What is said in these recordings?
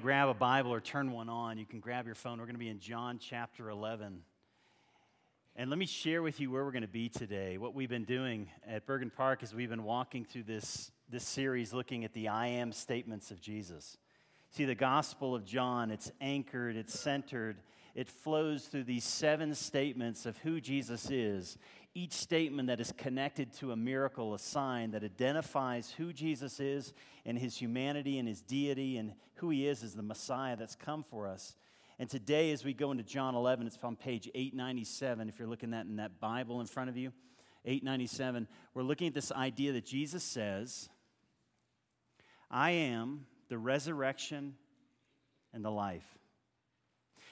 grab a Bible or turn one on, you can grab your phone. We're going to be in John chapter 11. And let me share with you where we're going to be today. What we've been doing at Bergen Park is we've been walking through this, this series looking at the I am statements of Jesus. See, the Gospel of John, it's anchored, it's centered, it flows through these seven statements of who Jesus is each statement that is connected to a miracle, a sign that identifies who Jesus is and his humanity and his deity and who he is as the Messiah that's come for us. And today, as we go into John 11, it's on page 897, if you're looking at that in that Bible in front of you, 897, we're looking at this idea that Jesus says, I am the resurrection and the life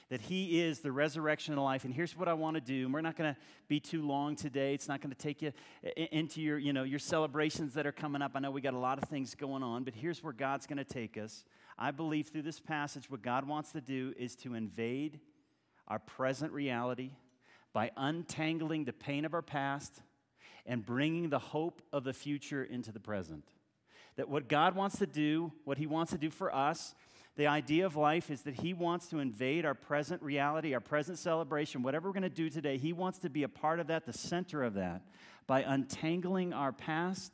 that He is the resurrection and life. And here's what I want to do. And we're not going to be too long today. It's not going to take you into your, you know, your celebrations that are coming up. I know we got a lot of things going on, but here's where God's going to take us. I believe through this passage, what God wants to do is to invade our present reality by untangling the pain of our past and bringing the hope of the future into the present. That what God wants to do, what He wants to do for us, the idea of life is that He wants to invade our present reality, our present celebration, whatever we're going to do today. He wants to be a part of that, the center of that, by untangling our past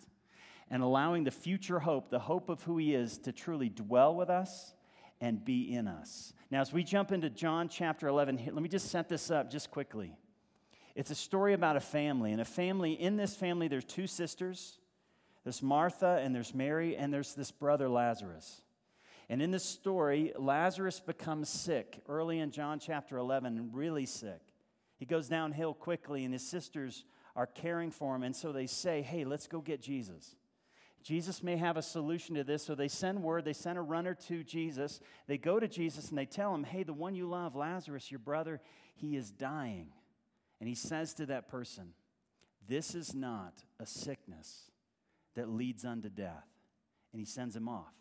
and allowing the future hope, the hope of who He is, to truly dwell with us and be in us. Now, as we jump into John chapter 11, let me just set this up just quickly. It's a story about a family, and a family, in this family, there's two sisters. There's Martha and there's Mary, and there's this brother Lazarus. And in this story, Lazarus becomes sick early in John chapter 11, really sick. He goes downhill quickly, and his sisters are caring for him. And so they say, Hey, let's go get Jesus. Jesus may have a solution to this. So they send word, they send a runner to Jesus. They go to Jesus and they tell him, Hey, the one you love, Lazarus, your brother, he is dying. And he says to that person, This is not a sickness that leads unto death. And he sends him off.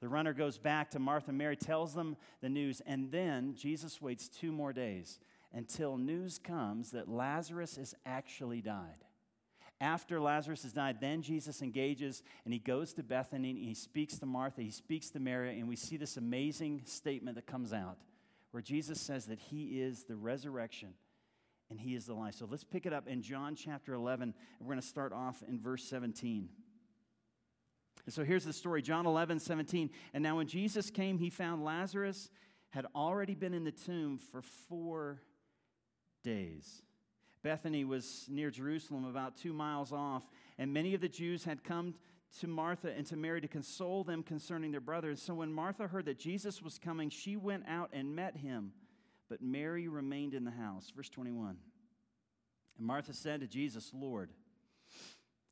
The runner goes back to Martha and Mary, tells them the news, and then Jesus waits two more days until news comes that Lazarus has actually died. After Lazarus has died, then Jesus engages and he goes to Bethany and he speaks to Martha, he speaks to Mary, and we see this amazing statement that comes out where Jesus says that he is the resurrection and he is the life. So let's pick it up in John chapter 11. And We're going to start off in verse 17. And so here's the story John 11, 17. And now when Jesus came, he found Lazarus had already been in the tomb for four days. Bethany was near Jerusalem, about two miles off, and many of the Jews had come to Martha and to Mary to console them concerning their brother. And so when Martha heard that Jesus was coming, she went out and met him, but Mary remained in the house. Verse 21. And Martha said to Jesus, Lord,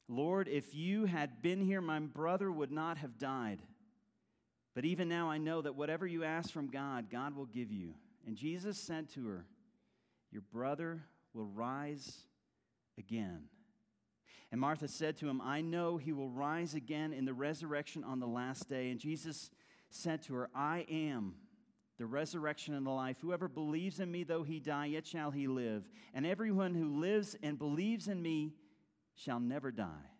Lord, if you had been here, my brother would not have died. But even now I know that whatever you ask from God, God will give you. And Jesus said to her, Your brother will rise again. And Martha said to him, I know he will rise again in the resurrection on the last day. And Jesus said to her, I am the resurrection and the life. Whoever believes in me, though he die, yet shall he live. And everyone who lives and believes in me, shall never die.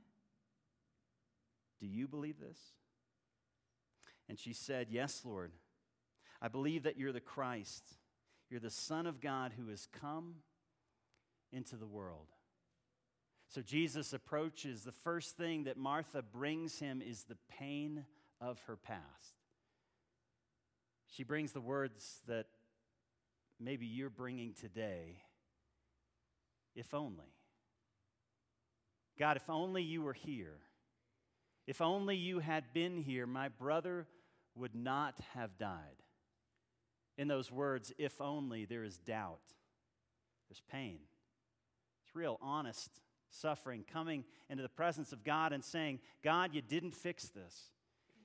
Do you believe this? And she said, Yes, Lord. I believe that you're the Christ. You're the Son of God who has come into the world. So Jesus approaches. The first thing that Martha brings him is the pain of her past. She brings the words that maybe you're bringing today, if only. God, if only you were here. If only you had been here, my brother would not have died. In those words, if only, there is doubt, there's pain. It's real, honest suffering coming into the presence of God and saying, God, you didn't fix this.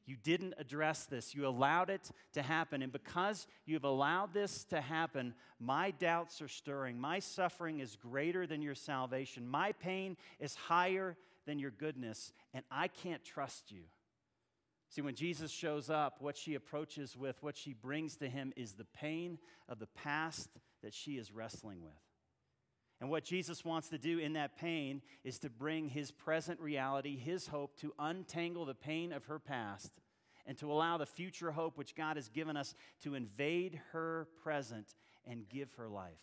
You didn't address this. You allowed it to happen. And because you've allowed this to happen, my doubts are stirring. My suffering is greater than your salvation. My pain is higher than your goodness. And I can't trust you. See, when Jesus shows up, what she approaches with, what she brings to him, is the pain of the past that she is wrestling with. And what Jesus wants to do in that pain is to bring his present reality, his hope, to untangle the pain of her past and to allow the future hope which God has given us to invade her present and give her life.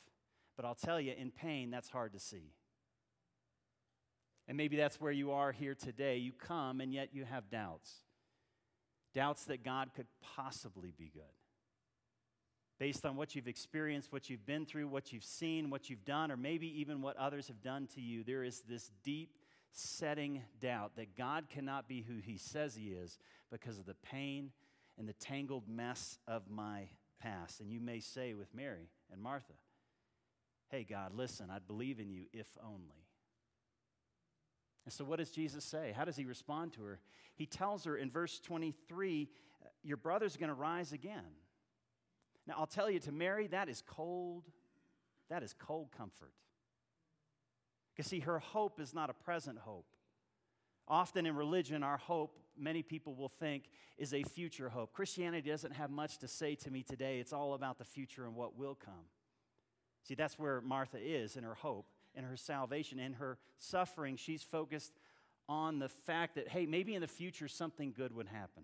But I'll tell you, in pain, that's hard to see. And maybe that's where you are here today. You come, and yet you have doubts doubts that God could possibly be good. Based on what you've experienced, what you've been through, what you've seen, what you've done, or maybe even what others have done to you, there is this deep setting doubt that God cannot be who He says He is because of the pain and the tangled mess of my past. And you may say with Mary and Martha, Hey, God, listen, I'd believe in you if only. And so, what does Jesus say? How does he respond to her? He tells her in verse 23 Your brother's going to rise again. Now, I'll tell you, to Mary, that is cold. That is cold comfort. Because, see, her hope is not a present hope. Often in religion, our hope, many people will think, is a future hope. Christianity doesn't have much to say to me today. It's all about the future and what will come. See, that's where Martha is in her hope, in her salvation, in her suffering. She's focused on the fact that, hey, maybe in the future something good would happen.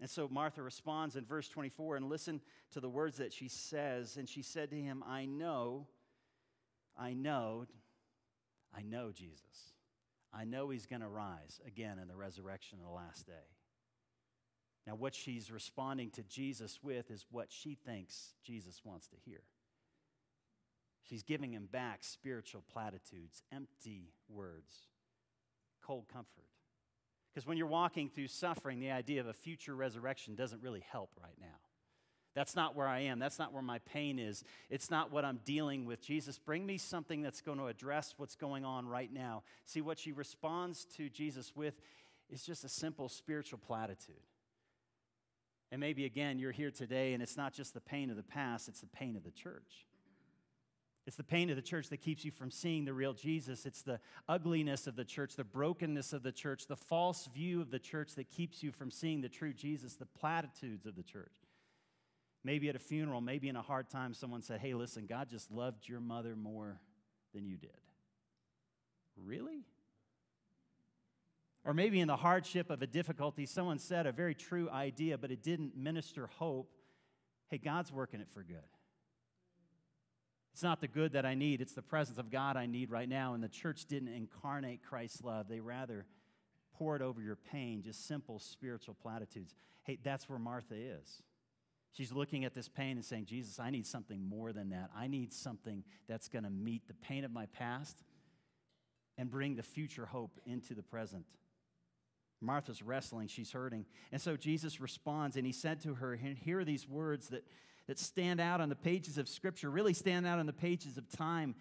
And so Martha responds in verse 24, and listen to the words that she says. And she said to him, I know, I know, I know Jesus. I know he's going to rise again in the resurrection of the last day. Now, what she's responding to Jesus with is what she thinks Jesus wants to hear. She's giving him back spiritual platitudes, empty words, cold comfort. Because when you're walking through suffering, the idea of a future resurrection doesn't really help right now. That's not where I am. That's not where my pain is. It's not what I'm dealing with. Jesus, bring me something that's going to address what's going on right now. See, what she responds to Jesus with is just a simple spiritual platitude. And maybe again, you're here today and it's not just the pain of the past, it's the pain of the church. It's the pain of the church that keeps you from seeing the real Jesus. It's the ugliness of the church, the brokenness of the church, the false view of the church that keeps you from seeing the true Jesus, the platitudes of the church. Maybe at a funeral, maybe in a hard time, someone said, Hey, listen, God just loved your mother more than you did. Really? Or maybe in the hardship of a difficulty, someone said a very true idea, but it didn't minister hope. Hey, God's working it for good. It's not the good that I need, it's the presence of God I need right now. And the church didn't incarnate Christ's love, they rather poured over your pain, just simple spiritual platitudes. Hey, that's where Martha is. She's looking at this pain and saying, Jesus, I need something more than that. I need something that's going to meet the pain of my past and bring the future hope into the present. Martha's wrestling, she's hurting. And so Jesus responds and he said to her, here are these words that that stand out on the pages of Scripture, really stand out on the pages of time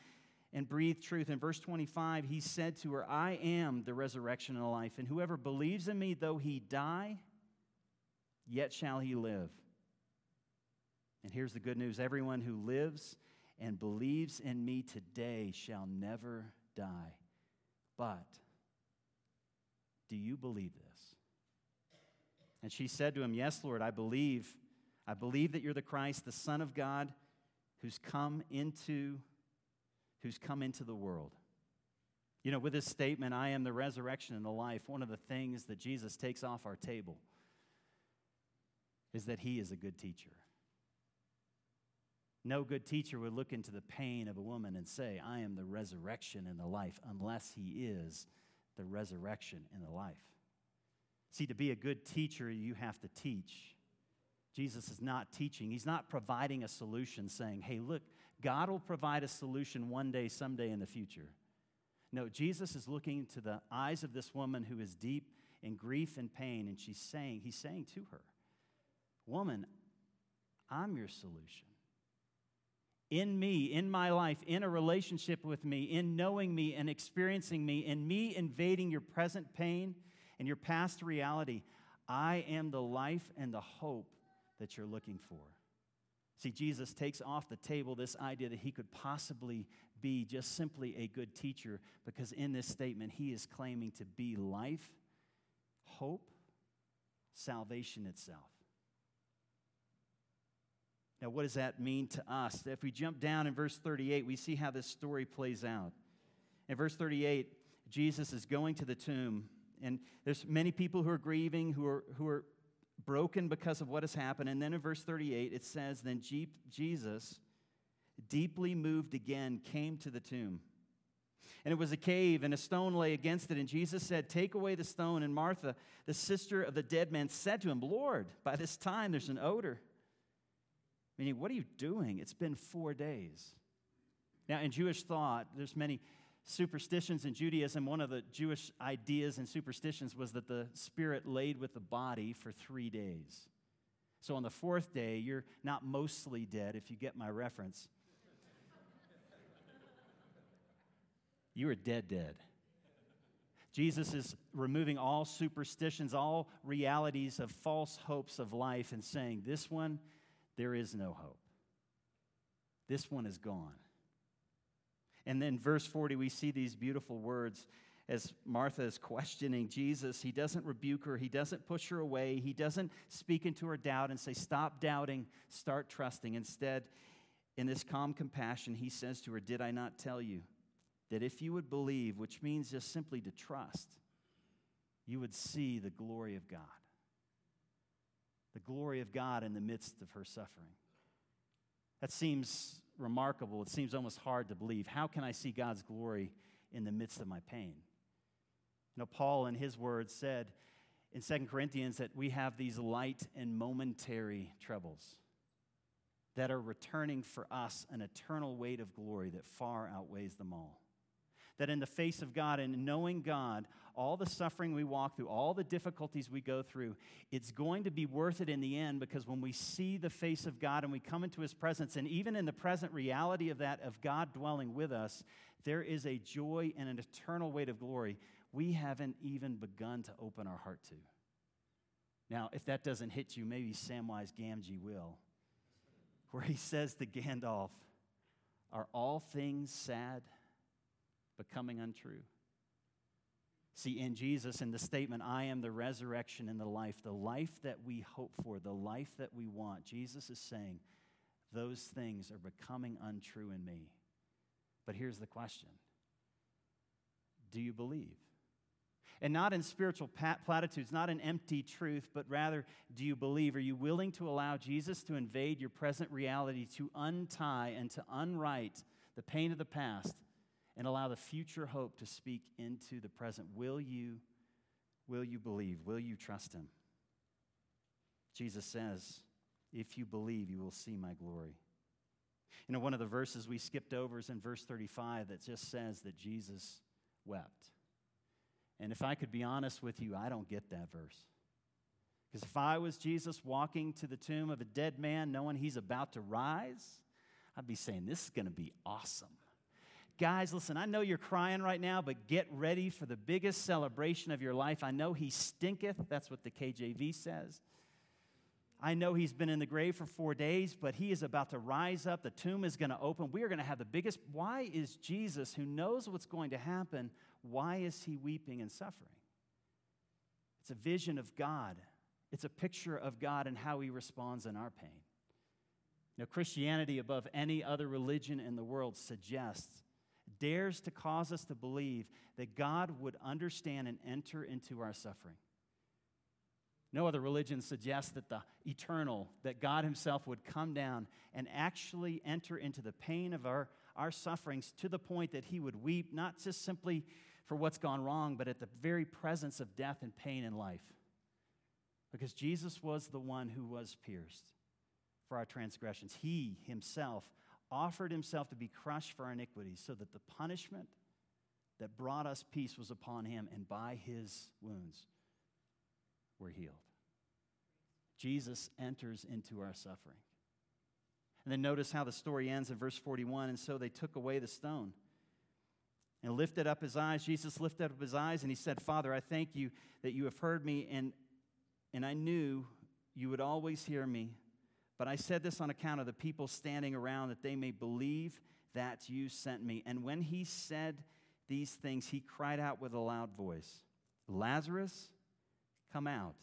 and breathe truth. In verse 25, he said to her, I am the resurrection and the life, and whoever believes in me, though he die, yet shall he live. And here's the good news everyone who lives and believes in me today shall never die. But do you believe this? And she said to him, Yes, Lord, I believe. I believe that you're the Christ, the Son of God, who's come into who's come into the world. You know, with this statement, I am the resurrection and the life, one of the things that Jesus takes off our table is that he is a good teacher. No good teacher would look into the pain of a woman and say, I am the resurrection and the life, unless he is the resurrection and the life. See, to be a good teacher, you have to teach. Jesus is not teaching. He's not providing a solution saying, hey, look, God will provide a solution one day, someday in the future. No, Jesus is looking into the eyes of this woman who is deep in grief and pain, and she's saying, He's saying to her, Woman, I'm your solution. In me, in my life, in a relationship with me, in knowing me and experiencing me, in me invading your present pain and your past reality, I am the life and the hope that you're looking for. See, Jesus takes off the table this idea that he could possibly be just simply a good teacher because in this statement, he is claiming to be life, hope, salvation itself. Now, what does that mean to us? If we jump down in verse 38, we see how this story plays out. In verse 38, Jesus is going to the tomb And there's many people who are grieving, who are, who are broken because of what has happened. And then in verse 38, it says, Then Jesus, deeply moved again, came to the tomb. And it was a cave, and a stone lay against it. And Jesus said, Take away the stone. And Martha, the sister of the dead man, said to him, Lord, by this time there's an odor. Meaning, what are you doing? It's been four days. Now, in Jewish thought, there's many superstitions in Judaism. One of the Jewish ideas and superstitions was that the spirit laid with the body for three days. So on the fourth day, you're not mostly dead, if you get my reference. you are dead, dead. Jesus is removing all superstitions, all realities of false hopes of life, and saying, This one, there is no hope. This one is gone. And then, verse 40, we see these beautiful words as Martha is questioning Jesus. He doesn't rebuke her, he doesn't push her away, he doesn't speak into her doubt and say, Stop doubting, start trusting. Instead, in this calm compassion, he says to her, Did I not tell you that if you would believe, which means just simply to trust, you would see the glory of God? The glory of God in the midst of her suffering. That seems remarkable. It seems almost hard to believe. How can I see God's glory in the midst of my pain? You know, Paul, in his words, said in Second Corinthians that we have these light and momentary troubles that are returning for us an eternal weight of glory that far outweighs them all that in the face of God and knowing God, all the suffering we walk through, all the difficulties we go through, it's going to be worth it in the end because when we see the face of God and we come into His presence, and even in the present reality of that, of God dwelling with us, there is a joy and an eternal weight of glory we haven't even begun to open our heart to. Now, if that doesn't hit you, maybe Samwise Gamgee will, where he says to Gandalf, Are all things sad? Becoming untrue. See, in Jesus, in the statement, I am the resurrection and the life, the life that we hope for, the life that we want, Jesus is saying, those things are becoming untrue in me. But here's the question Do you believe? And not in spiritual platitudes, not in empty truth, but rather, do you believe? Are you willing to allow Jesus to invade your present reality, to untie and to unwrite the pain of the past and allow the future hope to speak into the present. Will you, will you believe? Will you trust him? Jesus says, If you believe, you will see my glory. You know, one of the verses we skipped over is in verse 35 that just says that Jesus wept. And if I could be honest with you, I don't get that verse. Because if I was Jesus walking to the tomb of a dead man, knowing he's about to rise, I'd be saying, This is going to be awesome. Guys, listen, I know you're crying right now, but get ready for the biggest celebration of your life. I know he stinketh. That's what the KJV says. I know he's been in the grave for four days, but he is about to rise up. The tomb is going to open. We are going to have the biggest. Why is Jesus, who knows what's going to happen, why is he weeping and suffering? It's a vision of God, it's a picture of God and how he responds in our pain. Know, Christianity, above any other religion in the world, suggests dares to cause us to believe that God would understand and enter into our suffering. No other religion suggests that the eternal, that God Himself would come down and actually enter into the pain of our, our sufferings to the point that He would weep, not just simply for what's gone wrong, but at the very presence of death and pain in life. Because Jesus was the one who was pierced for our transgressions. He Himself offered himself to be crushed for our iniquities, so that the punishment that brought us peace was upon him, and by his wounds we're healed. Jesus enters into our suffering. And then notice how the story ends in verse 41 and so they took away the stone and lifted up his eyes. Jesus lifted up his eyes and he said, Father, I thank you that you have heard me, and, and I knew you would always hear me. But I said this on account of the people standing around, that they may believe that you sent me. And when he said these things, he cried out with a loud voice Lazarus, come out.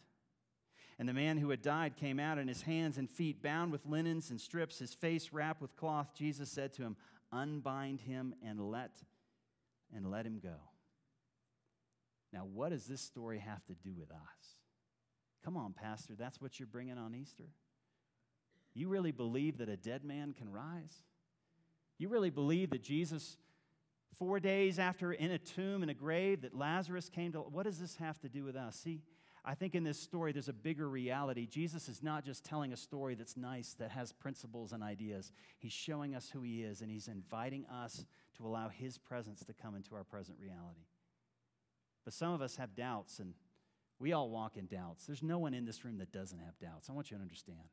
And the man who had died came out, and his hands and feet bound with linens and strips, his face wrapped with cloth. Jesus said to him, Unbind him and let and let him go. Now, what does this story have to do with us? Come on, Pastor, that's what you're bringing on Easter? You really believe that a dead man can rise? You really believe that Jesus, four days after in a tomb, in a grave, that Lazarus came to. What does this have to do with us? See, I think in this story there's a bigger reality. Jesus is not just telling a story that's nice, that has principles and ideas. He's showing us who he is, and he's inviting us to allow his presence to come into our present reality. But some of us have doubts, and we all walk in doubts. There's no one in this room that doesn't have doubts. I want you to understand.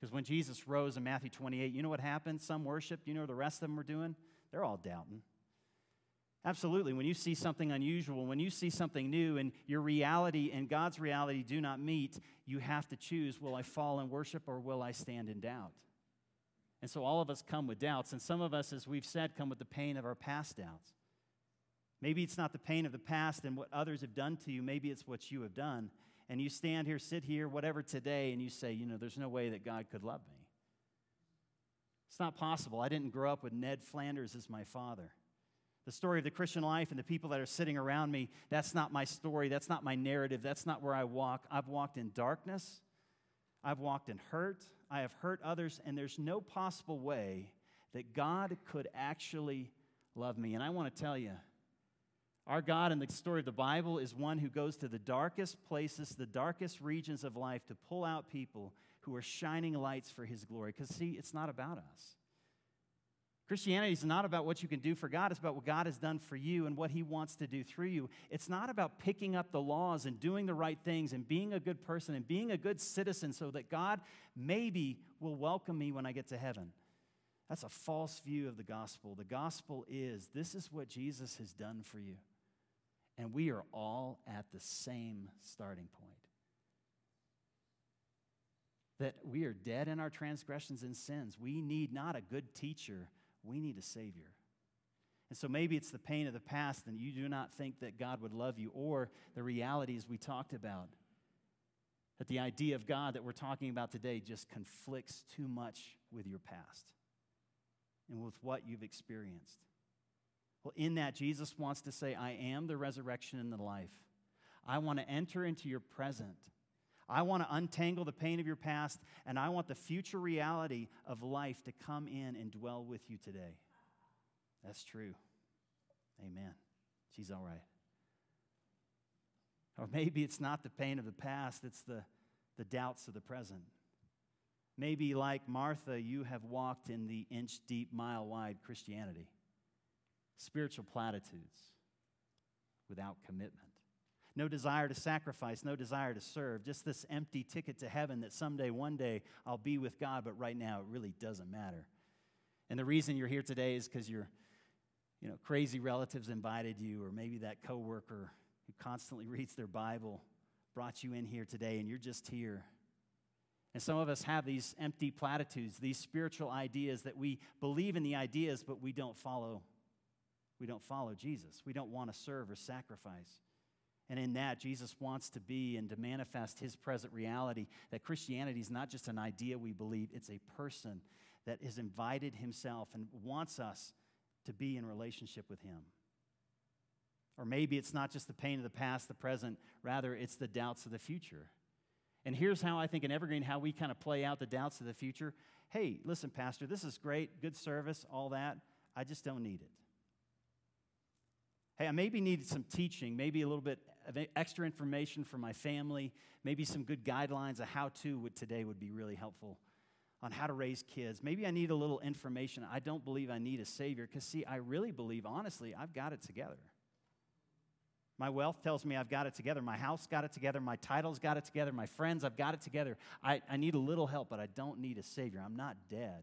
Because when Jesus rose in Matthew 28, you know what happened? Some worshiped. You know what the rest of them were doing? They're all doubting. Absolutely. When you see something unusual, when you see something new, and your reality and God's reality do not meet, you have to choose will I fall in worship or will I stand in doubt? And so all of us come with doubts, and some of us, as we've said, come with the pain of our past doubts. Maybe it's not the pain of the past and what others have done to you, maybe it's what you have done. And you stand here, sit here, whatever today, and you say, you know, there's no way that God could love me. It's not possible. I didn't grow up with Ned Flanders as my father. The story of the Christian life and the people that are sitting around me, that's not my story. That's not my narrative. That's not where I walk. I've walked in darkness. I've walked in hurt. I have hurt others, and there's no possible way that God could actually love me. And I want to tell you, our God in the story of the Bible is one who goes to the darkest places, the darkest regions of life to pull out people who are shining lights for his glory. Because, see, it's not about us. Christianity is not about what you can do for God, it's about what God has done for you and what He wants to do through you. It's not about picking up the laws and doing the right things and being a good person and being a good citizen so that God maybe will welcome me when I get to heaven. That's a false view of the gospel. The gospel is this is what Jesus has done for you. And we are all at the same starting point. That we are dead in our transgressions and sins. We need not a good teacher, we need a Savior. And so maybe it's the pain of the past and you do not think that God would love you, or the realities we talked about. That the idea of God that we're talking about today just conflicts too much with your past and with what you've experienced. Well, in that, Jesus wants to say, I am the resurrection and the life. I want to enter into your present. I want to untangle the pain of your past, and I want the future reality of life to come in and dwell with you today. That's true. Amen. She's all right. Or maybe it's not the pain of the past, it's the, the doubts of the present. Maybe, like Martha, you have walked in the inch deep, mile wide Christianity spiritual platitudes without commitment. No desire to sacrifice, no desire to serve, just this empty ticket to heaven that someday, one day, I'll be with God, but right now it really doesn't matter. And the reason you're here today is because your you know, crazy relatives invited you, or maybe that coworker who constantly reads their Bible brought you in here today, and you're just here. And some of us have these empty platitudes, these spiritual ideas that we believe in the ideas, but we don't follow we don't follow Jesus. We don't want to serve or sacrifice. And in that, Jesus wants to be and to manifest his present reality that Christianity is not just an idea we believe, it's a person that has invited himself and wants us to be in relationship with him. Or maybe it's not just the pain of the past, the present, rather, it's the doubts of the future. And here's how I think in Evergreen, how we kind of play out the doubts of the future. Hey, listen, Pastor, this is great, good service, all that. I just don't need it. Hey, I maybe needed some teaching, maybe a little bit of extra information for my family, maybe some good guidelines of how to would today would be really helpful on how to raise kids. Maybe I need a little information. I don't believe I need a savior because see, I really believe honestly, I've got it together. My wealth tells me I've got it together. My house got it together. My titles got it together. My friends, I've got it together. I, I need a little help, but I don't need a savior. I'm not dead.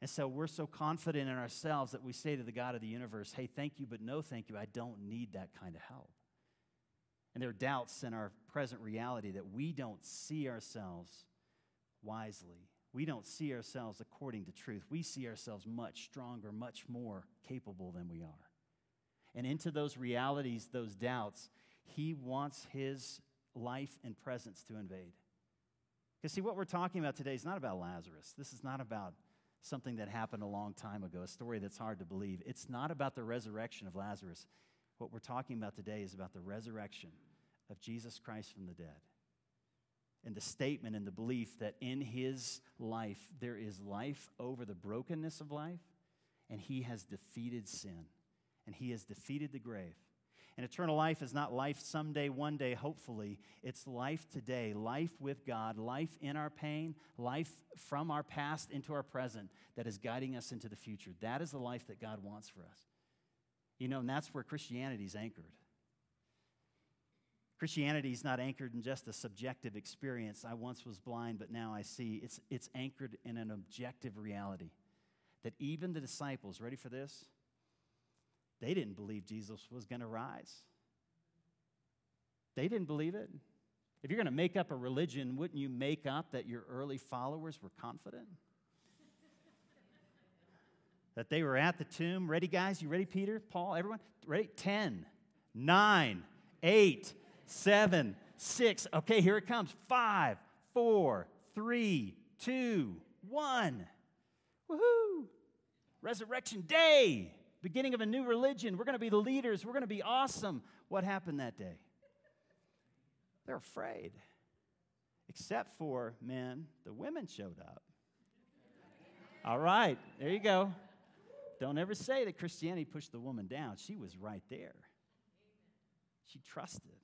And so we're so confident in ourselves that we say to the God of the universe, hey, thank you, but no thank you. I don't need that kind of help. And there are doubts in our present reality that we don't see ourselves wisely. We don't see ourselves according to truth. We see ourselves much stronger, much more capable than we are. And into those realities, those doubts, he wants his life and presence to invade. Because, see, what we're talking about today is not about Lazarus. This is not about something that happened a long time ago, a story that's hard to believe. It's not about the resurrection of Lazarus. What we're talking about today is about the resurrection of Jesus Christ from the dead. And the statement and the belief that in his life there is life over the brokenness of life, and he has defeated sin, and he has defeated the grave. And eternal life is not life someday, one day, hopefully. It's life today, life with God, life in our pain, life from our past into our present that is guiding us into the future. That is the life that God wants for us. You know, and that's where Christianity is anchored. Christianity is not anchored in just a subjective experience. I once was blind, but now I see. It's, it's anchored in an objective reality that even the disciples, ready for this? They didn't believe Jesus was going to rise. They didn't believe it. If you're going to make up a religion, wouldn't you make up that your early followers were confident? that they were at the tomb. Ready, guys? You ready, Peter, Paul, everyone? Ready? 10, 9, 8, 7, 6. Okay, here it comes. 5, 4, 3, 2, 1. Woohoo! Resurrection Day beginning of a new religion. We're going to be the leaders. We're going to be awesome. What happened that day? They're afraid. Except for, men, the women showed up. All right, there you go. Don't ever say that Christianity pushed the woman down. She was right there. She trusted.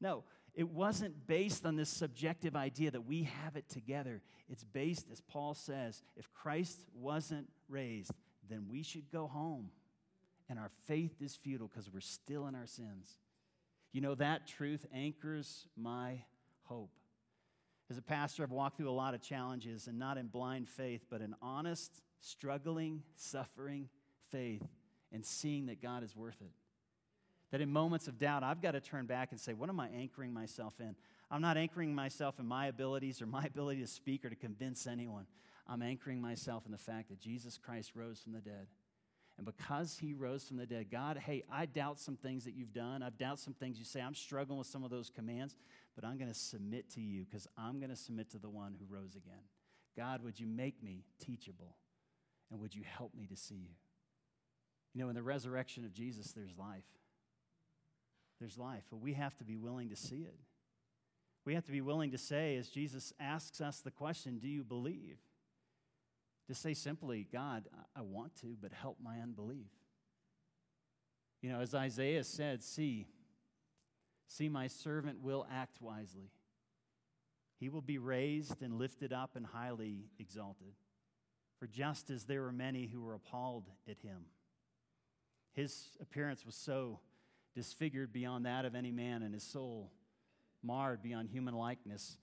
No, it wasn't based on this subjective idea that we have it together. It's based, as Paul says, if Christ wasn't raised, then we should go home. And our faith is futile because we're still in our sins. You know, that truth anchors my hope. As a pastor, I've walked through a lot of challenges, and not in blind faith, but in honest, struggling, suffering faith, and seeing that God is worth it. That in moments of doubt, I've got to turn back and say, What am I anchoring myself in? I'm not anchoring myself in my abilities or my ability to speak or to convince anyone. I'm anchoring myself in the fact that Jesus Christ rose from the dead. And because he rose from the dead, God, hey, I doubt some things that you've done. I've doubt some things you say. I'm struggling with some of those commands, but I'm going to submit to you because I'm going to submit to the one who rose again. God, would you make me teachable? And would you help me to see you? You know, in the resurrection of Jesus, there's life. There's life, but we have to be willing to see it. We have to be willing to say, as Jesus asks us the question, Do you believe? To say simply, God, I want to, but help my unbelief. You know, as Isaiah said, see, see, my servant will act wisely. He will be raised and lifted up and highly exalted. For just as there were many who were appalled at him, his appearance was so disfigured beyond that of any man, and his soul marred beyond human likeness,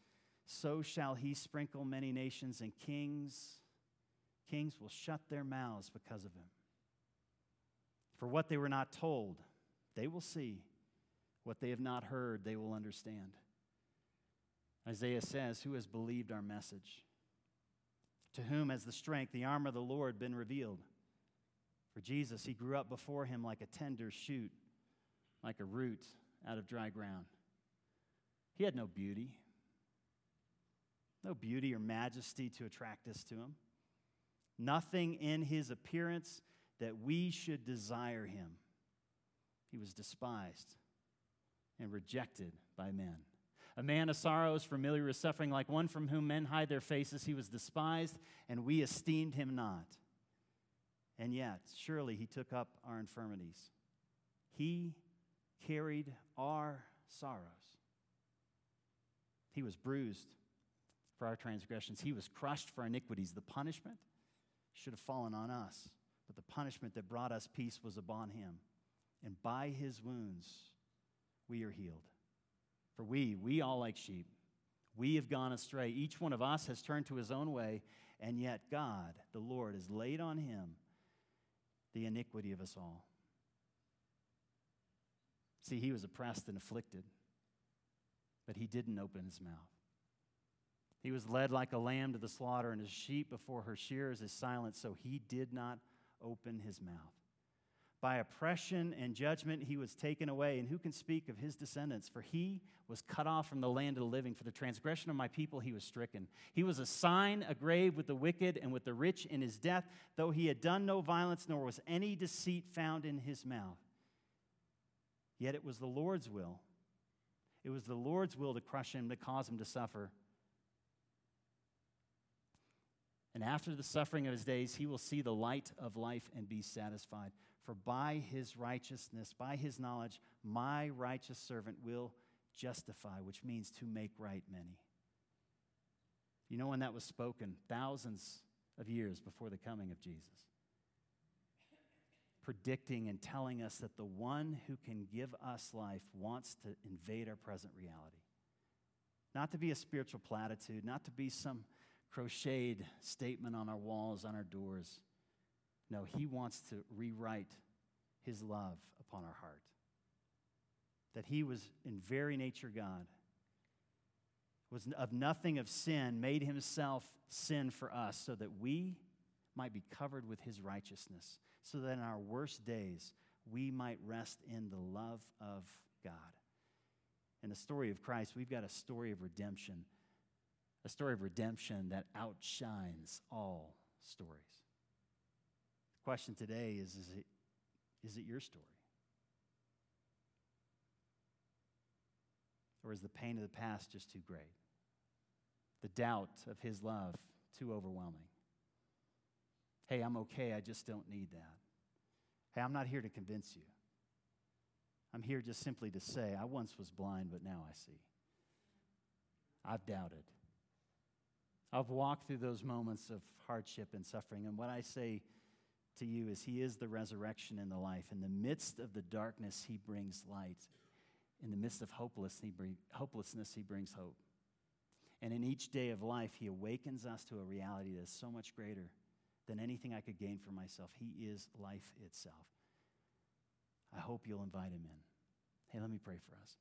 so shall he sprinkle many nations, and kings Kings will shut their mouths because of him. For what they were not told, they will see. What they have not heard, they will understand. Isaiah says, Who has believed our message? To whom has the strength, the armor of the Lord been revealed? For Jesus, he grew up before him like a tender shoot, like a root out of dry ground. He had no beauty, no beauty or majesty to attract us to him nothing in his appearance that we should desire him. He was despised and rejected by men. A man of sorrows, familiar with suffering, like one from whom men hide their faces, he was despised, and we esteemed him not. And yet, surely he took up our infirmities. He carried our sorrows. He was bruised for our transgressions, he was crushed for our iniquities. The punishment should have fallen on us. But the punishment that brought us peace was upon him. And by his wounds, we are healed. For we, we all like sheep, we have gone astray. Each one of us has turned to his own way, and yet God, the Lord, has laid on him the iniquity of us all. See, he was oppressed and afflicted, but he didn't open his mouth. He was led like a lamb to the slaughter, and a sheep before her shearers is silent, so he did not open his mouth. By oppression and judgment he was taken away, and who can speak of his descendants? For he was cut off from the land of the living. For the transgression of my people he was stricken. He was a sign, a grave with the wicked and with the rich in his death, though he had done no violence, nor was any deceit found in his mouth. Yet it was the Lord's will. It was the Lord's will to crush him, to cause him to suffer. And after the suffering of his days, he will see the light of life and be satisfied. For by his righteousness, by his knowledge, my righteous servant will justify, which means to make right many. You know when that was spoken? Thousands of years before the coming of Jesus. Predicting and telling us that the one who can give us life wants to invade our present reality. Not to be a spiritual platitude, not to be some crocheted statement on our walls, on our doors. No, he wants to rewrite his love upon our heart. That he was in very nature God, was of nothing of sin, made himself sin for us so that we might be covered with his righteousness, so that in our worst days we might rest in the love of God. In the story of Christ, we've got a story of redemption, a story of redemption that outshines all stories. The question today is is it, is it your story? Or is the pain of the past just too great? The doubt of his love too overwhelming? Hey, I'm okay, I just don't need that. Hey, I'm not here to convince you. I'm here just simply to say, I once was blind, but now I see. I've doubted. I've walked through those moments of hardship and suffering, and what I say to you is, He is the resurrection and the life. In the midst of the darkness, He brings light. In the midst of hopelessness, He, brings hope. And in each day of life, He awakens us to a reality that is so much greater than anything I could gain for myself. He is life itself. I hope you'll invite Him in. Hey, let me pray for us.